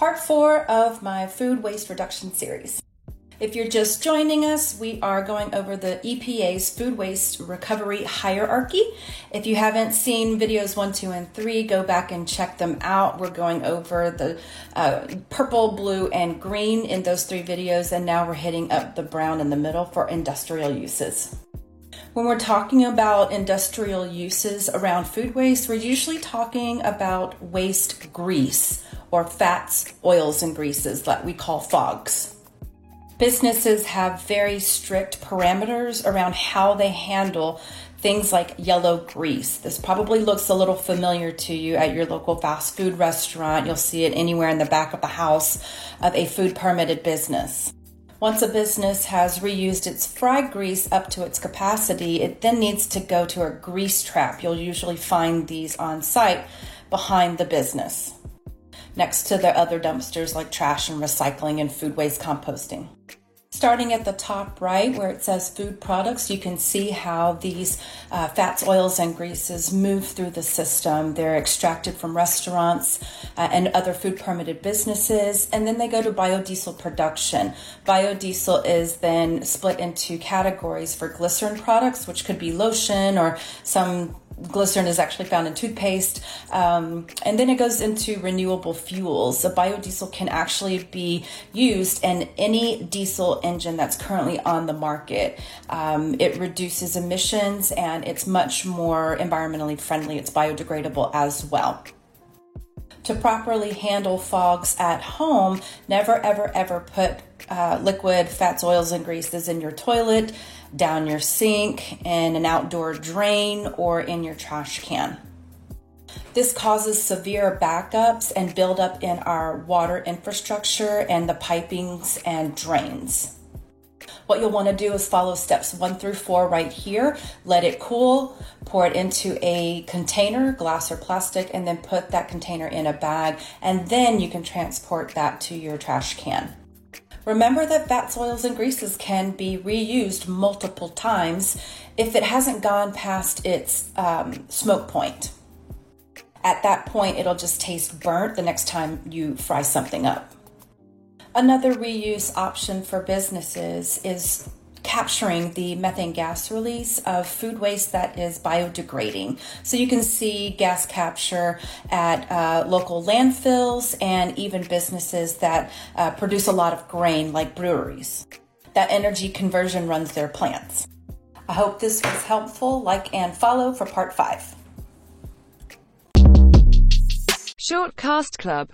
part four of my food waste reduction series. If you're just joining us, we are going over the EPA's food waste recovery hierarchy. If you haven't seen videos one, two, and three, go back and check them out. We're going over the uh, purple, blue, and green in those three videos, and now we're hitting up the brown in the middle for industrial uses. When we're talking about industrial uses around food waste, we're usually talking about waste grease or fats, oils, and greases that we call FOGs. Businesses have very strict parameters around how they handle things like yellow grease. This probably looks a little familiar to you at your local fast food restaurant. You'll see it anywhere in the back of the house of a food permitted business. Once a business has reused its fry grease up to its capacity, it then needs to go to a grease trap. You'll usually find these on site behind the business, next to the other dumpsters like trash and recycling and food waste composting. Starting at the top right where it says food products, you can see how these uh, fats, oils, and greases move through the system. They're extracted from restaurants uh, and other food permitted businesses, and then they go to biodiesel production. Biodiesel is then split into categories for glycerin products, which could be lotion or some glycerin is actually found in toothpaste. Um, and then it goes into renewable fuels. So biodiesel can actually be used in any diesel engine that's currently on the market. Um, it reduces emissions and it's much more environmentally friendly. It's biodegradable as well to properly handle fogs at home, never, ever, ever put uh, liquid fats, oils, and greases in your toilet, down your sink, in an outdoor drain, or in your trash can. This causes severe backups and buildup in our water infrastructure and the pipings and drains. What you'll want to do is follow steps one through four right here. Let it cool, pour it into a container, glass or plastic, and then put that container in a bag, and then you can transport that to your trash can. Remember that fats, oils, and greases can be reused multiple times if it hasn't gone past its um, smoke point. At that point, it'll just taste burnt the next time you fry something up. Another reuse option for businesses is capturing the methane gas release of food waste that is biodegrading. So you can see gas capture at uh, local landfills and even businesses that uh, produce a lot of grain, like breweries. That energy conversion runs their plants. I hope this was helpful. Like and follow for part five. Short Cast Club